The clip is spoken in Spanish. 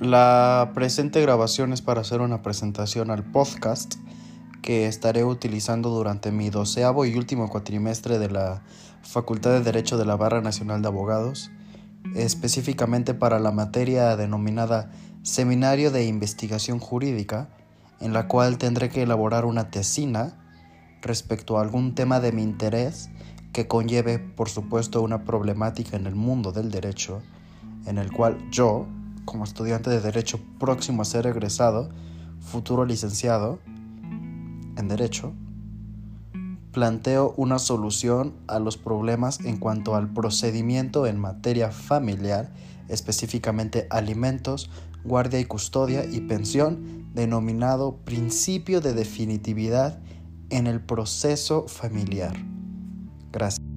La presente grabación es para hacer una presentación al podcast que estaré utilizando durante mi doceavo y último cuatrimestre de la Facultad de Derecho de la Barra Nacional de Abogados, específicamente para la materia denominada Seminario de Investigación Jurídica, en la cual tendré que elaborar una tesina respecto a algún tema de mi interés que conlleve, por supuesto, una problemática en el mundo del derecho, en el cual yo, como estudiante de derecho próximo a ser egresado, futuro licenciado en derecho, planteo una solución a los problemas en cuanto al procedimiento en materia familiar, específicamente alimentos, guardia y custodia y pensión, denominado principio de definitividad en el proceso familiar. Gracias.